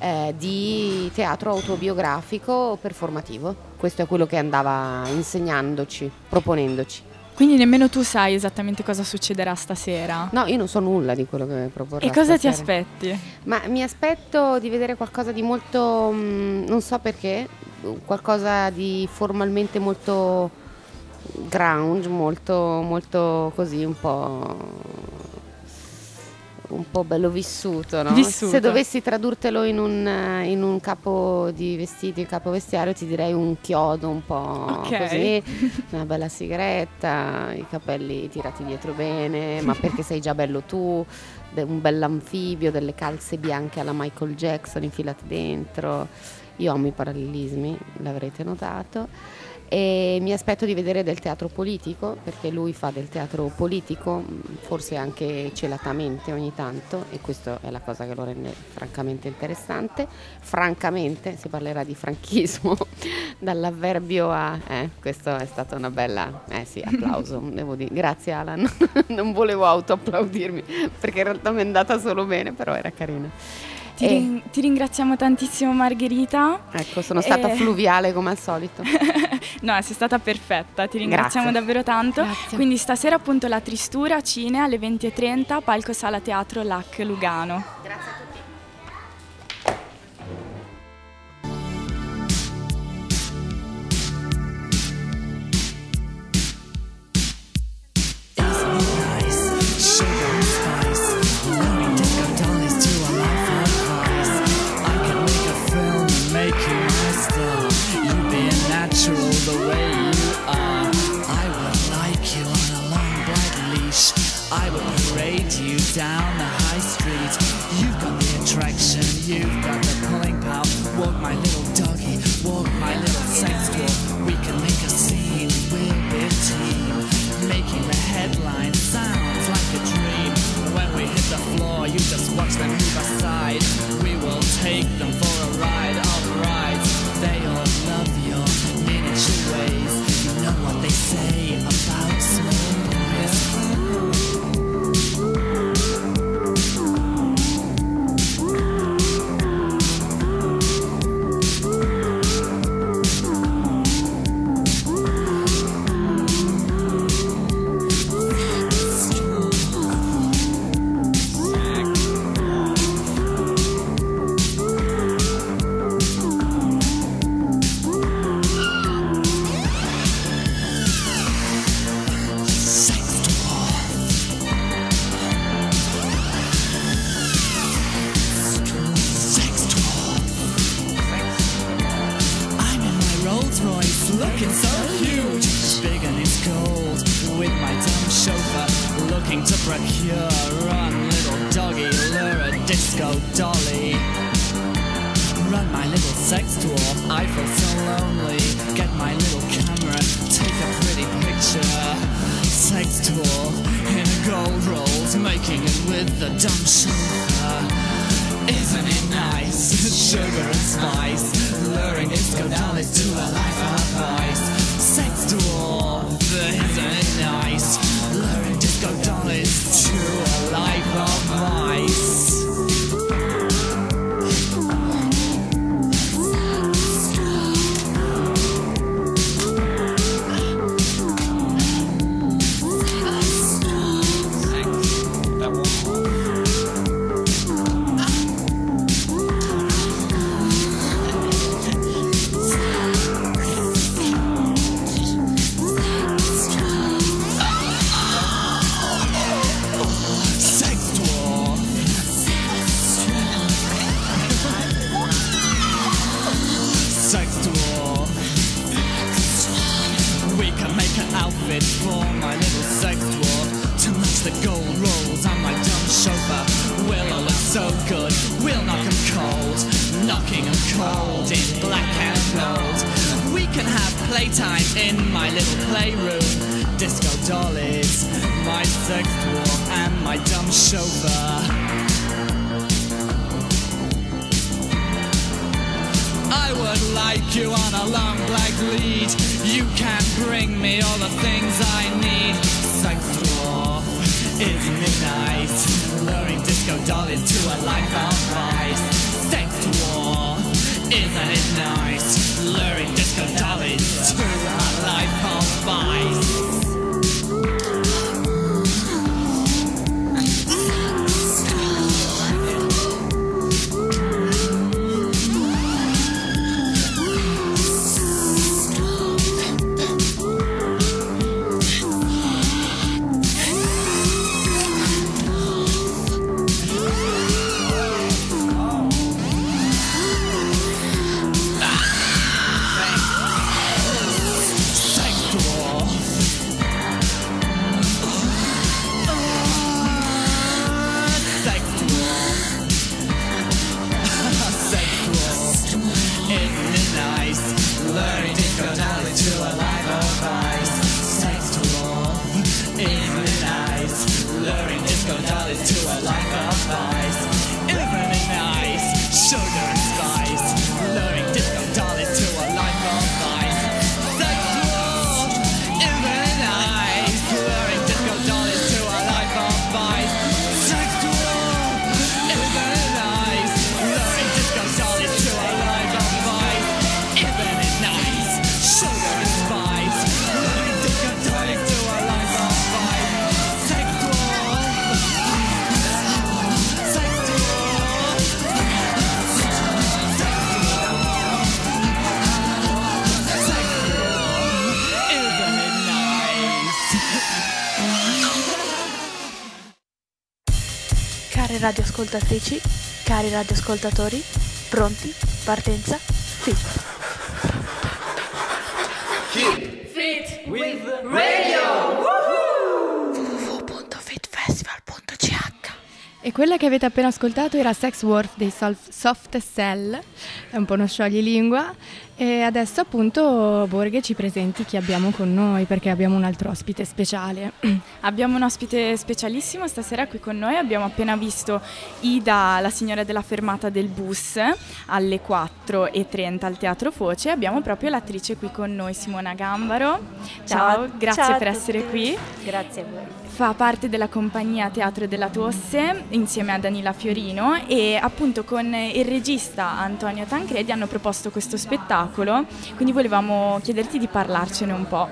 eh, di teatro autobiografico performativo. Questo è quello che andava insegnandoci, proponendoci. Quindi nemmeno tu sai esattamente cosa succederà stasera. No, io non so nulla di quello che proporrà. E cosa ti stasera. aspetti? Ma mi aspetto di vedere qualcosa di molto, mm, non so perché, qualcosa di formalmente molto ground, molto, molto così, un po', un po' bello vissuto, no? Vissuto. Se dovessi tradurtelo in un, in un capo di vestiti, capo vestiario, ti direi un chiodo un po' Ok. così, una bella sigaretta, i capelli tirati dietro bene, ma perché sei già bello tu, un bell'anfibio, delle calze bianche alla Michael Jackson infilate dentro. Io amo i parallelismi, l'avrete notato. E mi aspetto di vedere del teatro politico, perché lui fa del teatro politico, forse anche celatamente ogni tanto, e questa è la cosa che lo rende francamente interessante. Francamente, si parlerà di franchismo, dall'avverbio a... Eh, questo è stata una bella... Eh sì, applauso, devo dire. Grazie Alan, non volevo autoapplaudirmi, perché in realtà mi è andata solo bene, però era carina. Ti, E- rin- ti ringraziamo tantissimo Margherita. Ecco, sono stata Eh, fluviale come al solito. No, sei stata perfetta, ti ringraziamo Grazie. davvero tanto. Grazie. Quindi stasera appunto la Tristura Cine alle 20.30, palco Sala Teatro LAC Lugano. Sugar radioascoltatrici, cari radioascoltatori, pronti? Partenza? Sì. Quella che avete appena ascoltato era Sex Worth dei Soft, Soft Cell, è un po' uno scioglilingua. E adesso appunto Borghe ci presenti chi abbiamo con noi perché abbiamo un altro ospite speciale. Abbiamo un ospite specialissimo stasera qui con noi, abbiamo appena visto Ida, la signora della fermata del bus, alle 4.30 al Teatro Foce, abbiamo proprio l'attrice qui con noi, Simona Gambaro. Ciao, grazie ciao per essere qui. Grazie a voi. Fa parte della compagnia Teatro della Tosse insieme a Danila Fiorino e appunto con il regista Antonio Tancredi hanno proposto questo spettacolo, quindi volevamo chiederti di parlarcene un po'.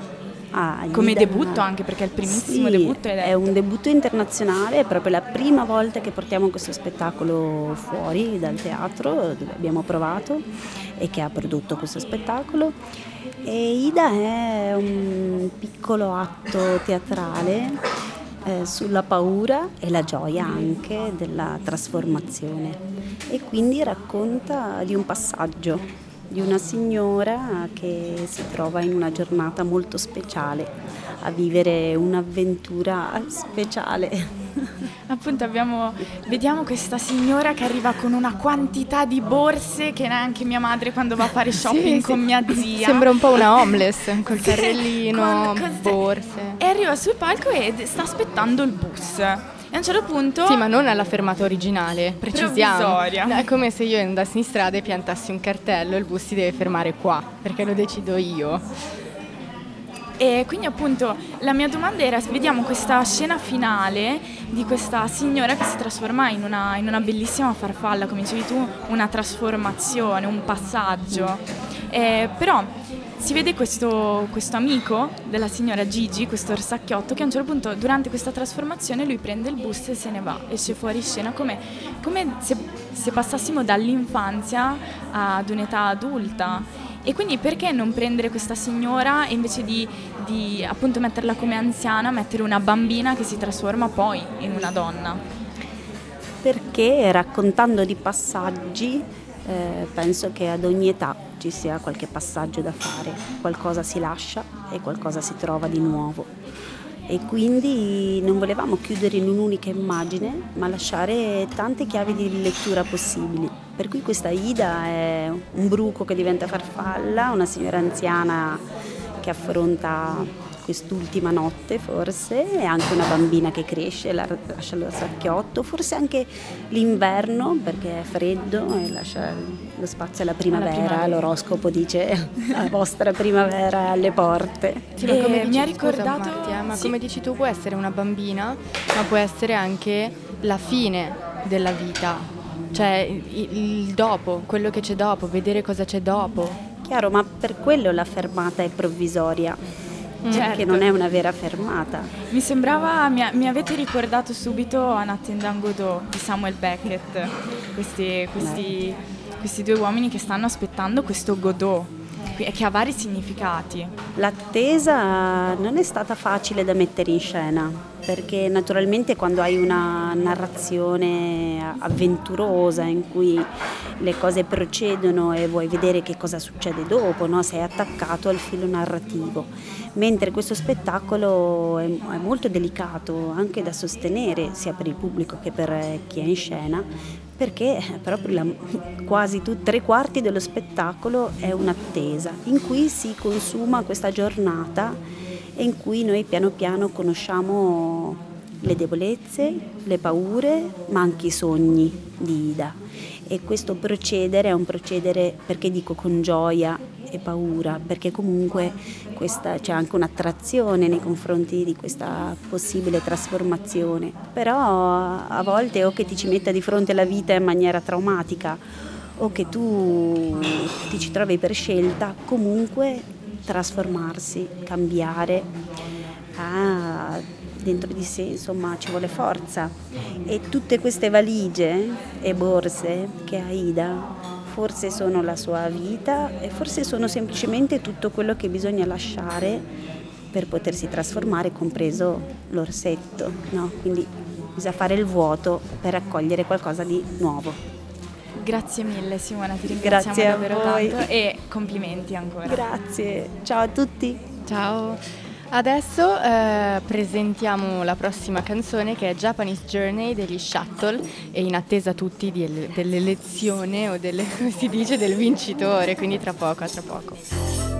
Ah, Come debutto anche perché è il primissimo Sì, debutto è un debutto internazionale, è proprio la prima volta che portiamo questo spettacolo fuori dal teatro dove abbiamo provato e che ha prodotto questo spettacolo. E Ida è un piccolo atto teatrale eh, sulla paura e la gioia anche della trasformazione. E quindi racconta di un passaggio di una signora che si trova in una giornata molto speciale a vivere un'avventura speciale. Appunto abbiamo, vediamo questa signora che arriva con una quantità di borse che neanche mia madre quando va a fare shopping Sì, con sì. mia zia. Sembra un po' una homeless, col Sì, carrellino, con- con- borse. E arriva sul palco e sta aspettando il bus. E a un certo punto... Sì, ma non alla fermata originale, precisiamo. È come se io andassi in strada e piantassi un cartello il bus si deve fermare qua, perché lo decido io. E quindi appunto la mia domanda era, vediamo questa scena finale di questa signora che si trasforma in una, in una bellissima farfalla, come dicevi tu, una trasformazione, un passaggio. Eh, però si vede questo, questo amico della signora Gigi, questo orsacchiotto, che a un certo punto durante questa trasformazione lui prende il bus e se ne va, esce fuori scena, come, come se, se passassimo dall'infanzia ad un'età adulta. E quindi perché non prendere questa signora e invece di, di appunto metterla come anziana, mettere una bambina che si trasforma poi in una donna? Perché raccontando di passaggi eh, penso che ad ogni età ci sia qualche passaggio da fare, qualcosa si lascia e qualcosa si trova di nuovo. E quindi non volevamo chiudere in un'unica immagine, ma lasciare tante chiavi di lettura possibili. Per cui questa Ida è un bruco che diventa farfalla, una signora anziana che affronta quest'ultima notte forse, e anche una bambina che cresce, la- lascia lo sacchiotto, forse anche l'inverno perché è freddo e lascia lo spazio alla primavera, primavera. l'oroscopo dice la vostra primavera è alle porte. Sì, ma come E dici, mi ha scusa, ricordato- Marti, eh, ma sì. come dici tu può essere una bambina, ma può essere anche la fine della vita. Cioè il, il dopo, quello che c'è dopo, vedere cosa c'è dopo. Chiaro, ma per quello la fermata è provvisoria, Certo. non è una vera fermata. Mi sembrava, mi, mi avete ricordato subito Anatendan Godot di Samuel Beckett, questi, questi, questi due uomini che stanno aspettando questo Godot, che ha vari significati. L'attesa non è stata facile da mettere in scena, perché naturalmente quando hai una narrazione avventurosa in cui le cose procedono e vuoi vedere che cosa succede dopo, no? sei attaccato al filo narrativo, mentre questo spettacolo è molto delicato anche da sostenere sia per il pubblico che per chi è in scena, perché proprio la- quasi tu, tre quarti dello spettacolo è un'attesa in cui si consuma questa giornata e in cui noi piano piano conosciamo le debolezze, le paure, ma anche i sogni di Ida. E questo procedere è un procedere, perché dico con gioia e paura, perché comunque questa- c'è anche un'attrazione nei confronti di questa possibile trasformazione. Però a volte o che ti ci metta di fronte alla vita in maniera traumatica o che tu ti ci trovi per scelta, comunque trasformarsi, cambiare, ha dentro di sé insomma ci vuole forza e tutte queste valigie e borse che ha Ida forse sono la sua vita e forse sono semplicemente tutto quello che bisogna lasciare per potersi trasformare, compreso l'orsetto, no? Quindi bisogna fare il vuoto per raccogliere qualcosa di nuovo. Grazie mille Simona, ti ringraziamo Grazie davvero tanto e complimenti ancora. Grazie, ciao a tutti. Ciao. Adesso eh, presentiamo la prossima canzone che è Japanese Journey degli Shuttle e in attesa tutti dell'elezione o delle, come si dice, del vincitore, quindi tra poco, tra poco.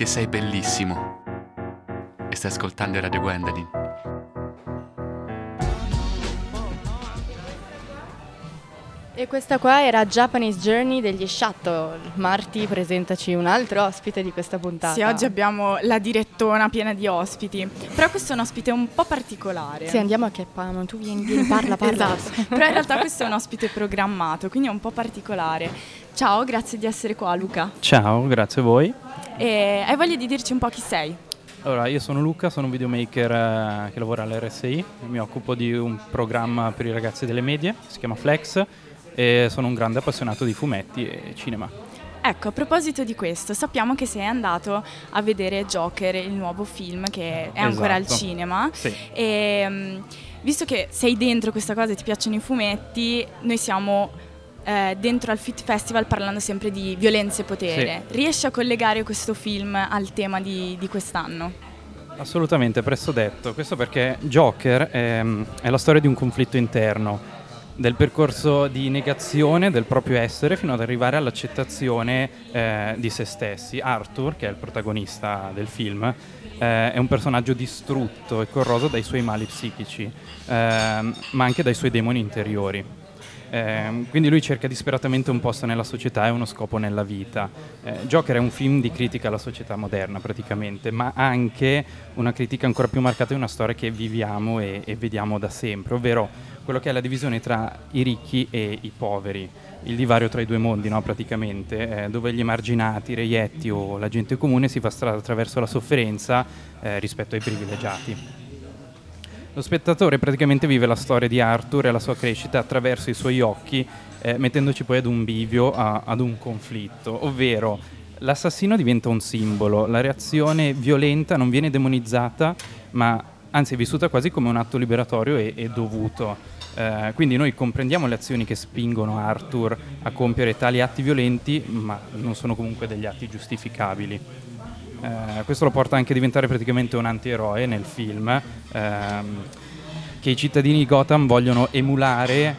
Che sei bellissimo. E stai ascoltando Radio Gwendolyn. E questa qua era Japanese Journey degli Shuttle. Marti, presentaci un altro ospite di questa puntata. Sì, oggi abbiamo la direttona piena di ospiti, però questo è un ospite un po' particolare. Sì, andiamo a che Pamo, tu vieni, vieni, parla, parla. esatto, però in realtà questo è un ospite programmato, quindi è un po' particolare. Ciao, grazie di essere qua Luca. Ciao, grazie a voi. E hai voglia di dirci un po' chi sei? Allora, io sono Luca, sono un videomaker eh, che lavora all'RSI, mi occupo di un programma per i ragazzi delle medie, si chiama Flex, e sono un grande appassionato di fumetti e cinema. Ecco, a proposito di questo, sappiamo che sei andato a vedere Joker, il nuovo film che è ancora al Esatto. cinema. Sì. E mm, visto che sei dentro questa cosa e ti piacciono i fumetti, noi siamo eh, dentro al Fit Festival parlando sempre di violenza e potere. Riesci a collegare questo film al tema di, di quest'anno? Assolutamente, presto detto. Questo perché Joker è, è la storia di un conflitto interno, del percorso di negazione del proprio essere fino ad arrivare all'accettazione eh, di se stessi. Arthur, che è il protagonista del film, eh, è un personaggio distrutto e corroso dai suoi mali psichici, ehm, ma anche dai suoi demoni interiori. Ehm, quindi lui cerca disperatamente un posto nella società e uno scopo nella vita. Eh, Joker è un film di critica alla società moderna praticamente, ma anche una critica ancora più marcata di una storia che viviamo e, e vediamo da sempre, ovvero quello che è la divisione tra i ricchi e i poveri, il divario tra i due mondi no, praticamente, eh, dove gli emarginati, i reietti o la gente comune si fa strada attraverso la sofferenza eh, rispetto ai privilegiati. Lo spettatore praticamente vive la storia di Arthur e la sua crescita attraverso i suoi occhi, eh, mettendoci poi ad un bivio, a- ad un conflitto, ovvero l'assassino diventa un simbolo, la reazione violenta non viene demonizzata, ma anzi è vissuta quasi come un atto liberatorio e, e dovuto. Eh, quindi noi comprendiamo le azioni che spingono Arthur a compiere tali atti violenti, ma non sono comunque degli atti giustificabili. Eh, questo lo porta anche a diventare praticamente un antieroe nel film, ehm, che i cittadini di Gotham vogliono emulare,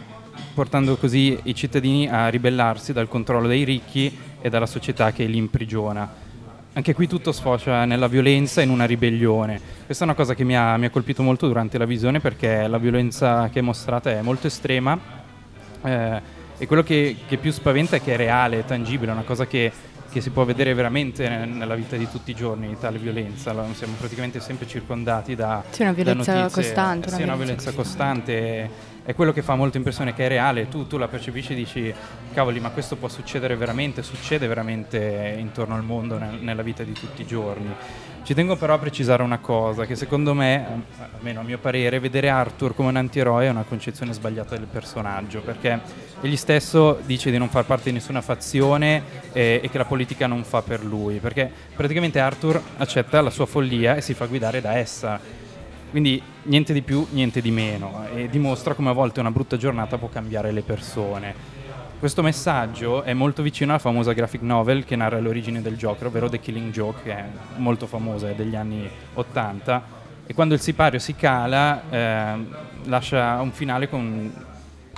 portando così i cittadini a ribellarsi dal controllo dei ricchi e dalla società che li imprigiona. Anche qui tutto sfocia nella violenza e in una ribellione. Questa è una cosa che mi ha, mi ha colpito molto durante la visione perché la violenza che è mostrata è molto estrema eh, e quello che, che più spaventa è che è reale, è tangibile, è una cosa che, che si può vedere veramente ne- nella vita di tutti i giorni, tale violenza. Siamo praticamente sempre circondati da, Sì, una violenza notizie. costante, una Sì, una violenza violenza costante. È quello che fa molto impressione che è reale, tu, tu la percepisci e dici, cavoli, ma questo può succedere veramente, succede veramente intorno al mondo, nel- nella vita di tutti i giorni. Ci tengo però a precisare una cosa, che secondo me, almeno a mio parere, vedere Arthur come un antieroe è una concezione sbagliata del personaggio, perché egli stesso dice di non far parte di nessuna fazione eh, e che la politica non fa per lui, perché praticamente Arthur accetta la sua follia e si fa guidare da essa. Quindi niente di più, niente di meno e dimostra come a volte una brutta giornata può cambiare le persone. Questo messaggio è molto vicino alla famosa graphic novel che narra l'origine del Joker, ovvero The Killing Joke, che è molto famosa, è degli anni 80 e quando il sipario si cala ehm, lascia un finale con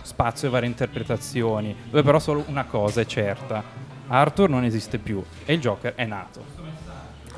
spazio e varie interpretazioni, dove però solo una cosa è certa. Arthur non esiste più e il Joker è nato.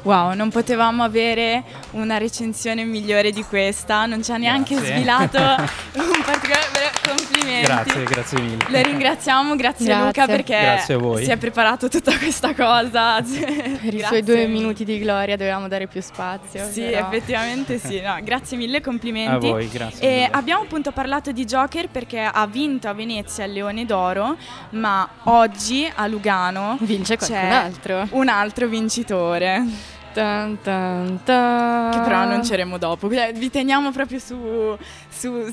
Wow, non potevamo avere una recensione migliore di questa, non ci ha neanche Grazie. svelato un particolare complimenti. Grazie, grazie mille. Lo ringraziamo, grazie, Grazie. Luca perché Grazie a voi. si è preparato tutta questa cosa. Per i suoi due minuti di gloria dovevamo dare più spazio. Sì, però. effettivamente sì. No, grazie mille, complimenti. A voi, grazie E mille. abbiamo appunto parlato di Joker perché ha vinto a Venezia il Leone d'Oro, ma oggi a Lugano Vince c'è qualcun altro. un altro vincitore. Tan, tan, tan. Che però annunceremo dopo. Cioè, Vi teniamo proprio su, su-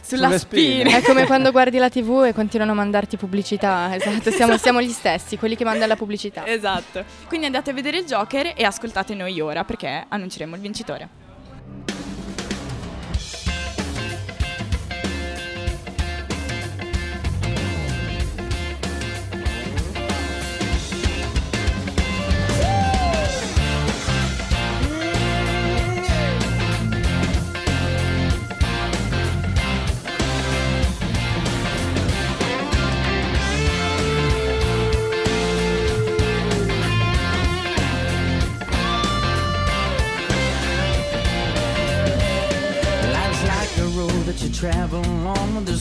sulla Sulle spine. spina. È come quando guardi la TV e continuano a mandarti pubblicità. Esatto, siamo, siamo gli stessi, quelli che mandano la pubblicità. Esatto. Quindi andate a vedere il Joker e ascoltate noi ora perché annunceremo il vincitore.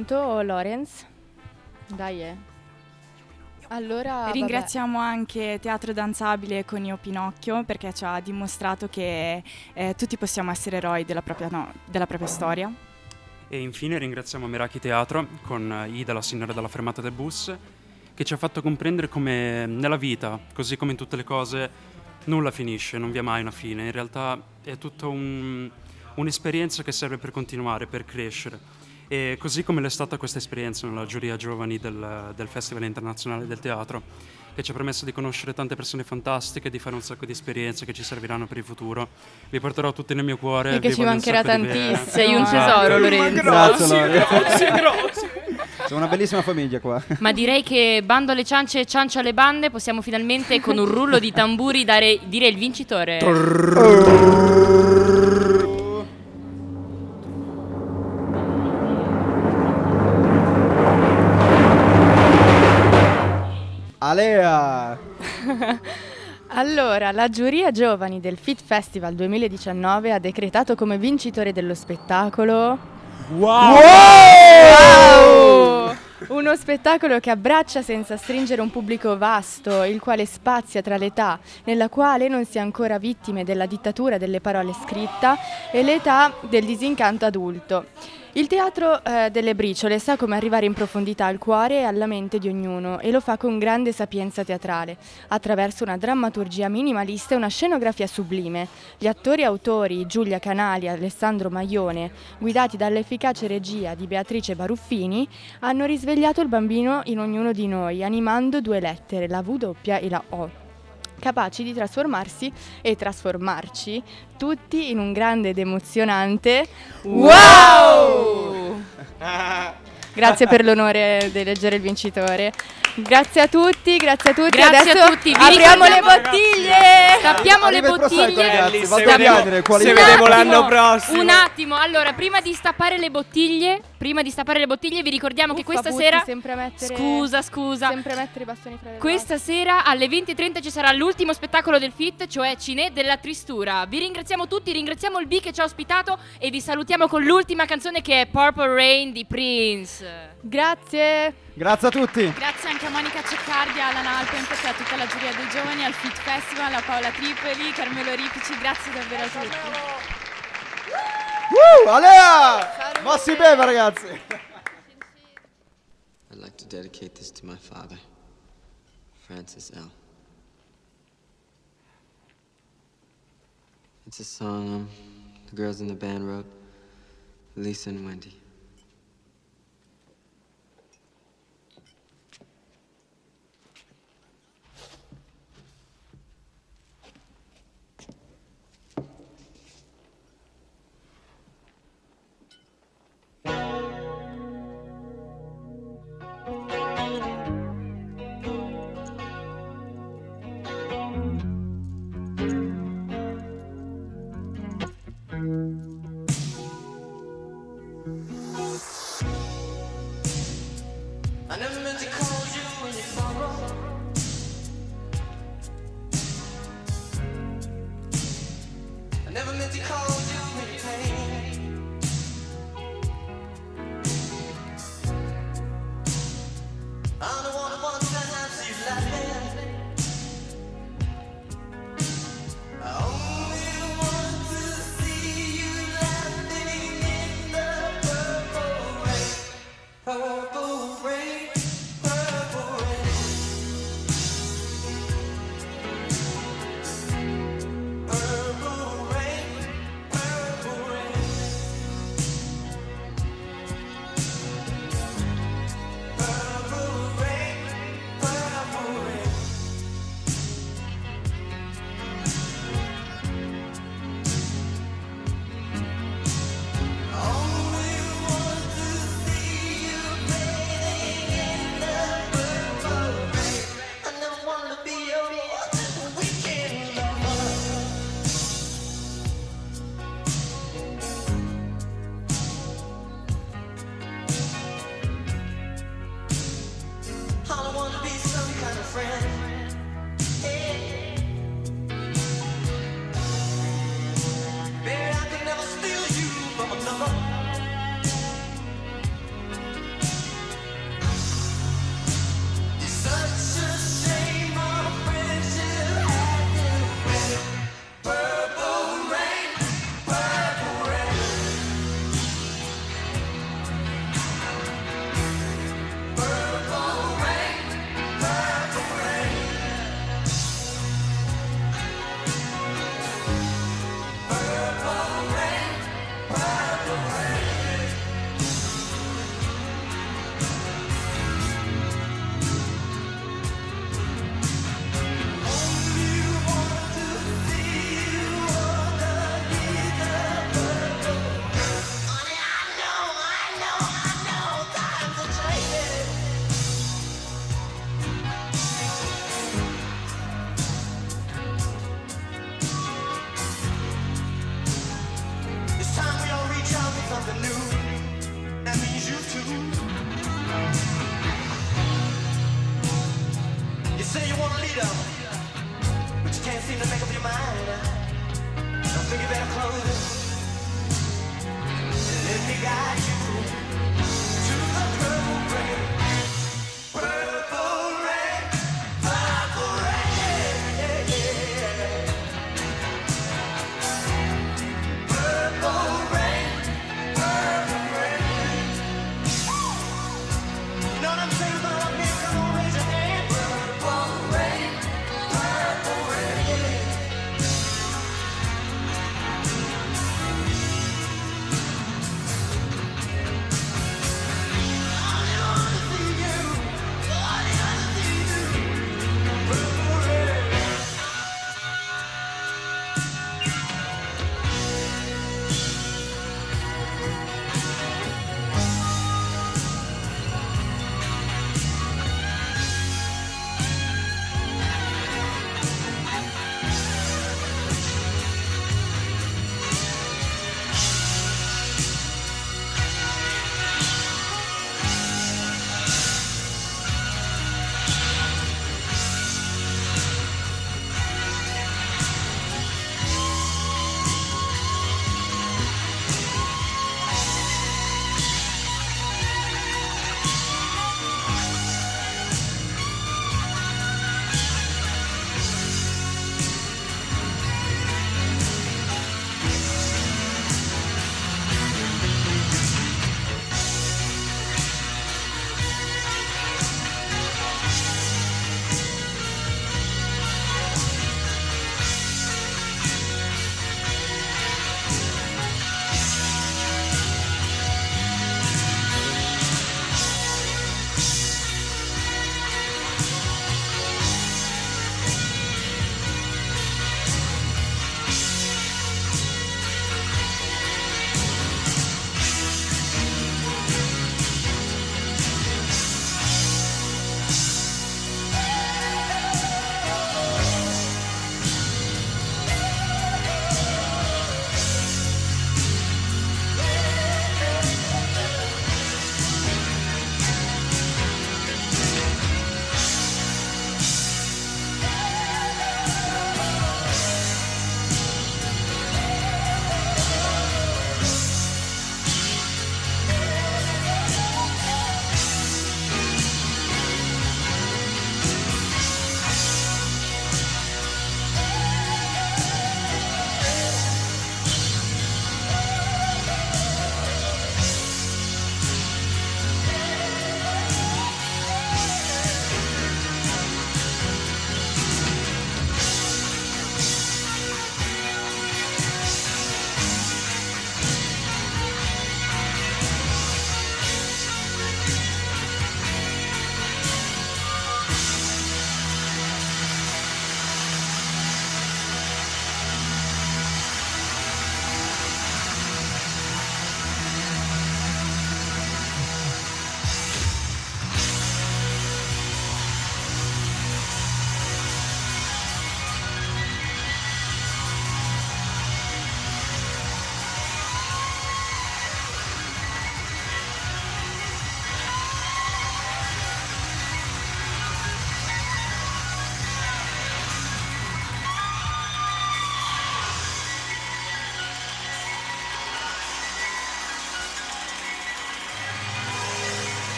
Appunto Lorenz. Dai, eh. Allora, vabbè. Ringraziamo anche Teatro Danzabile con Io Pinocchio perché ci ha dimostrato che eh, tutti possiamo essere eroi della propria, no, della propria storia. E infine ringraziamo Meraki Teatro con Ida, la signora della fermata del bus, che ci ha fatto comprendere come nella vita, così come in tutte le cose, nulla finisce, non vi è mai una fine. In realtà è tutta un- un'esperienza che serve per continuare, per crescere. E così come l'è stata questa esperienza nella giuria giovani del, del Festival Internazionale del Teatro, che ci ha permesso di conoscere tante persone fantastiche, di fare un sacco di esperienze che ci serviranno per il futuro. Vi porterò tutti nel mio cuore. E che vi ci mancherà tantissimo. Sei un tesoro. Lorenzo. Grazie, grazie, grazie. Siamo una bellissima famiglia qua. Ma direi che bando alle ciance e ciancio alle bande possiamo finalmente con un rullo di tamburi dare, dire il vincitore. Alea! Allora, la giuria giovani del Fit Festival 2019 ha decretato come vincitore dello spettacolo Wow! Wow! Uno spettacolo che abbraccia senza stringere un pubblico vasto, il quale spazia tra l'età nella quale non si è ancora vittime della dittatura delle parole scritta e l'età del disincanto adulto. Il teatro eh, delle briciole sa come arrivare in profondità al cuore e alla mente di ognuno e lo fa con grande sapienza teatrale, attraverso una drammaturgia minimalista e una scenografia sublime. Gli attori autori Giulia Canali e Alessandro Maione, guidati dall'efficace regia di Beatrice Baruffini, hanno risvegliato il bambino in ognuno di noi, animando due lettere, la W e la O capaci di trasformarsi e trasformarci tutti in un grande ed emozionante Wow! Grazie per l'onore di eleggere il vincitore. Grazie a tutti, grazie a tutti. Grazie Adesso a tutti. Vi apriamo le bottiglie. Tappiamo le bottiglie. ragazzi, se Un vediamo attimo, l'anno prossimo. Un attimo, allora, prima di stappare le bottiglie, prima di stappare le bottiglie, vi ricordiamo che Uffa, questa Butti, sera sempre a mettere- Scusa, scusa. Sempre mettere i bastoni fra le Questa sera alle 20.30 ci sarà l'ultimo spettacolo del FIT, cioè Cine della Tristura. Vi ringraziamo tutti, ringraziamo il B che ci ha ospitato e vi salutiamo con l'ultima canzone che è Purple Rain di Prince. Grazie. Grazie a tutti. Grazie anche a Monica Ceccardi, a Alan Alpempet, a tutta la giuria dei giovani, al Fit Festival, a Paola Tripoli, Carmelo Ripici, grazie davvero a tutti. Uh, Alea! Ma si beve, ragazzi. I'd like to dedicate this to my father, Francis L. It's a song um, the girls in the band wrote, Lisa and Wendy.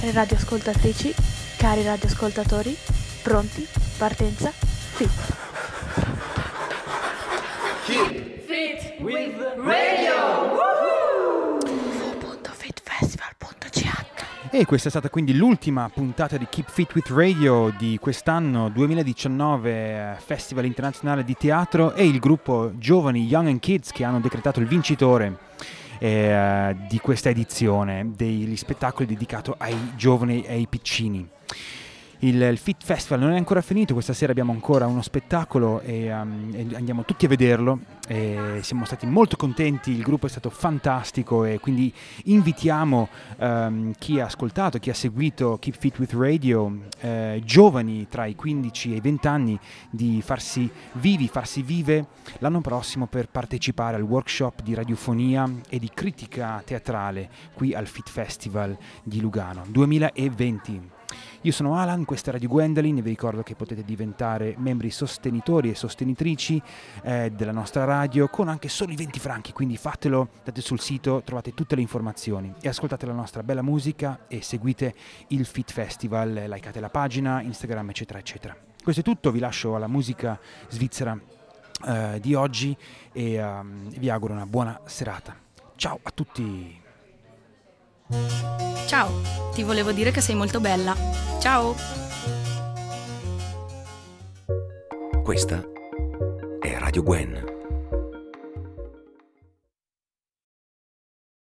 Care radioascoltatrici, cari radioascoltatori, pronti? Partenza? Fit. Fit with radio! E questa è stata quindi l'ultima puntata di Keep Fit with Radio di quest'anno 2019 eh, Festival Internazionale di Teatro e il gruppo Giovani Young and Kids che hanno decretato il vincitore eh, di questa edizione degli spettacoli dedicati ai giovani e ai piccini. Il, il Fit Festival non è ancora finito, questa sera abbiamo ancora uno spettacolo e, um, e andiamo tutti a vederlo. E siamo stati molto contenti, il gruppo è stato fantastico e quindi invitiamo um, chi ha ascoltato, chi ha seguito Keep Fit with Radio, eh, giovani tra i 15 e i 20 anni, di farsi vivi, farsi vive l'anno prossimo per partecipare al workshop di radiofonia e di critica teatrale qui al Fit Festival di Lugano 2020. Io sono Alan, questa è Radio Gwendolyn vi ricordo che potete diventare membri sostenitori e sostenitrici eh, della nostra radio con anche solo i 20 franchi, quindi fatelo, andate sul sito, trovate tutte le informazioni e ascoltate la nostra bella musica e seguite il Fit Festival, likeate la pagina, Instagram eccetera eccetera. Questo è tutto, vi lascio alla musica svizzera eh, di oggi e ehm, vi auguro una buona serata. Ciao a tutti! Ciao, ti volevo dire che sei molto bella. Ciao! Questa è Radio Gwen.